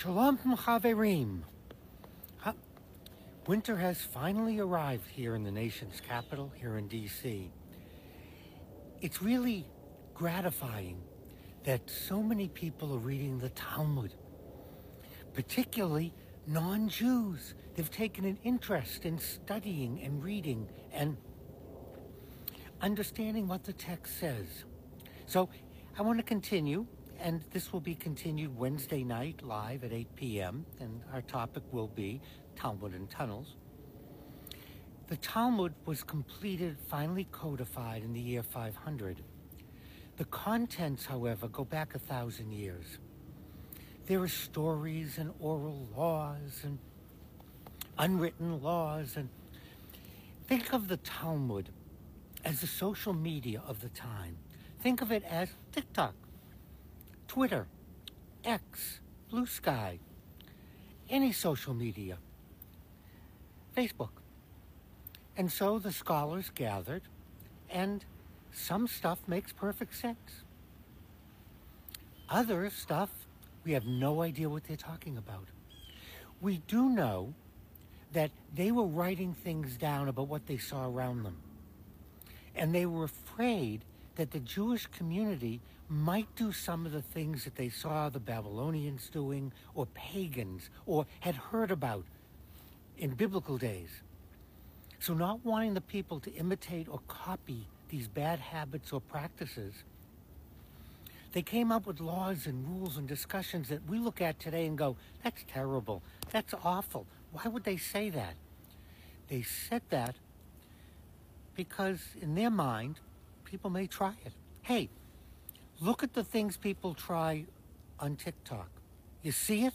Shalom Chaverim. Winter has finally arrived here in the nation's capital, here in D.C. It's really gratifying that so many people are reading the Talmud, particularly non Jews. They've taken an interest in studying and reading and understanding what the text says. So I want to continue and this will be continued Wednesday night live at 8 p.m. And our topic will be Talmud and tunnels. The Talmud was completed, finally codified in the year 500. The contents, however, go back a thousand years. There are stories and oral laws and unwritten laws. And think of the Talmud as the social media of the time. Think of it as TikTok Twitter, X, Blue Sky, any social media, Facebook. And so the scholars gathered, and some stuff makes perfect sense. Other stuff, we have no idea what they're talking about. We do know that they were writing things down about what they saw around them. And they were afraid that the Jewish community might do some of the things that they saw the Babylonians doing or pagans or had heard about in biblical days. So, not wanting the people to imitate or copy these bad habits or practices, they came up with laws and rules and discussions that we look at today and go, that's terrible, that's awful. Why would they say that? They said that because in their mind, people may try it. Hey, Look at the things people try on TikTok. You see it?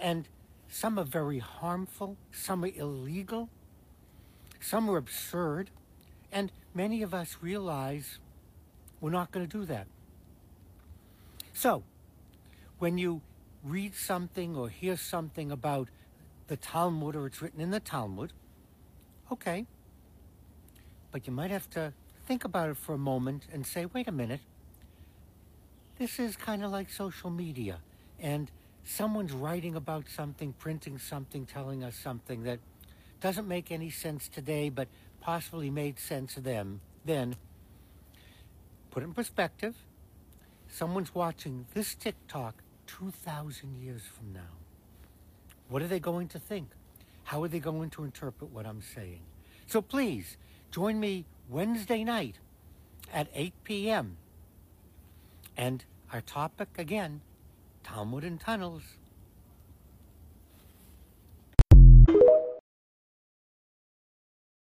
And some are very harmful, some are illegal, some are absurd, and many of us realize we're not going to do that. So, when you read something or hear something about the Talmud or it's written in the Talmud, okay, but you might have to think about it for a moment and say, wait a minute, this is kind of like social media. And someone's writing about something, printing something, telling us something that doesn't make any sense today, but possibly made sense to them then. Put in perspective, someone's watching this TikTok 2,000 years from now. What are they going to think? How are they going to interpret what I'm saying? So please join me Wednesday night at 8 p.m. And our topic again Talmud and tunnels.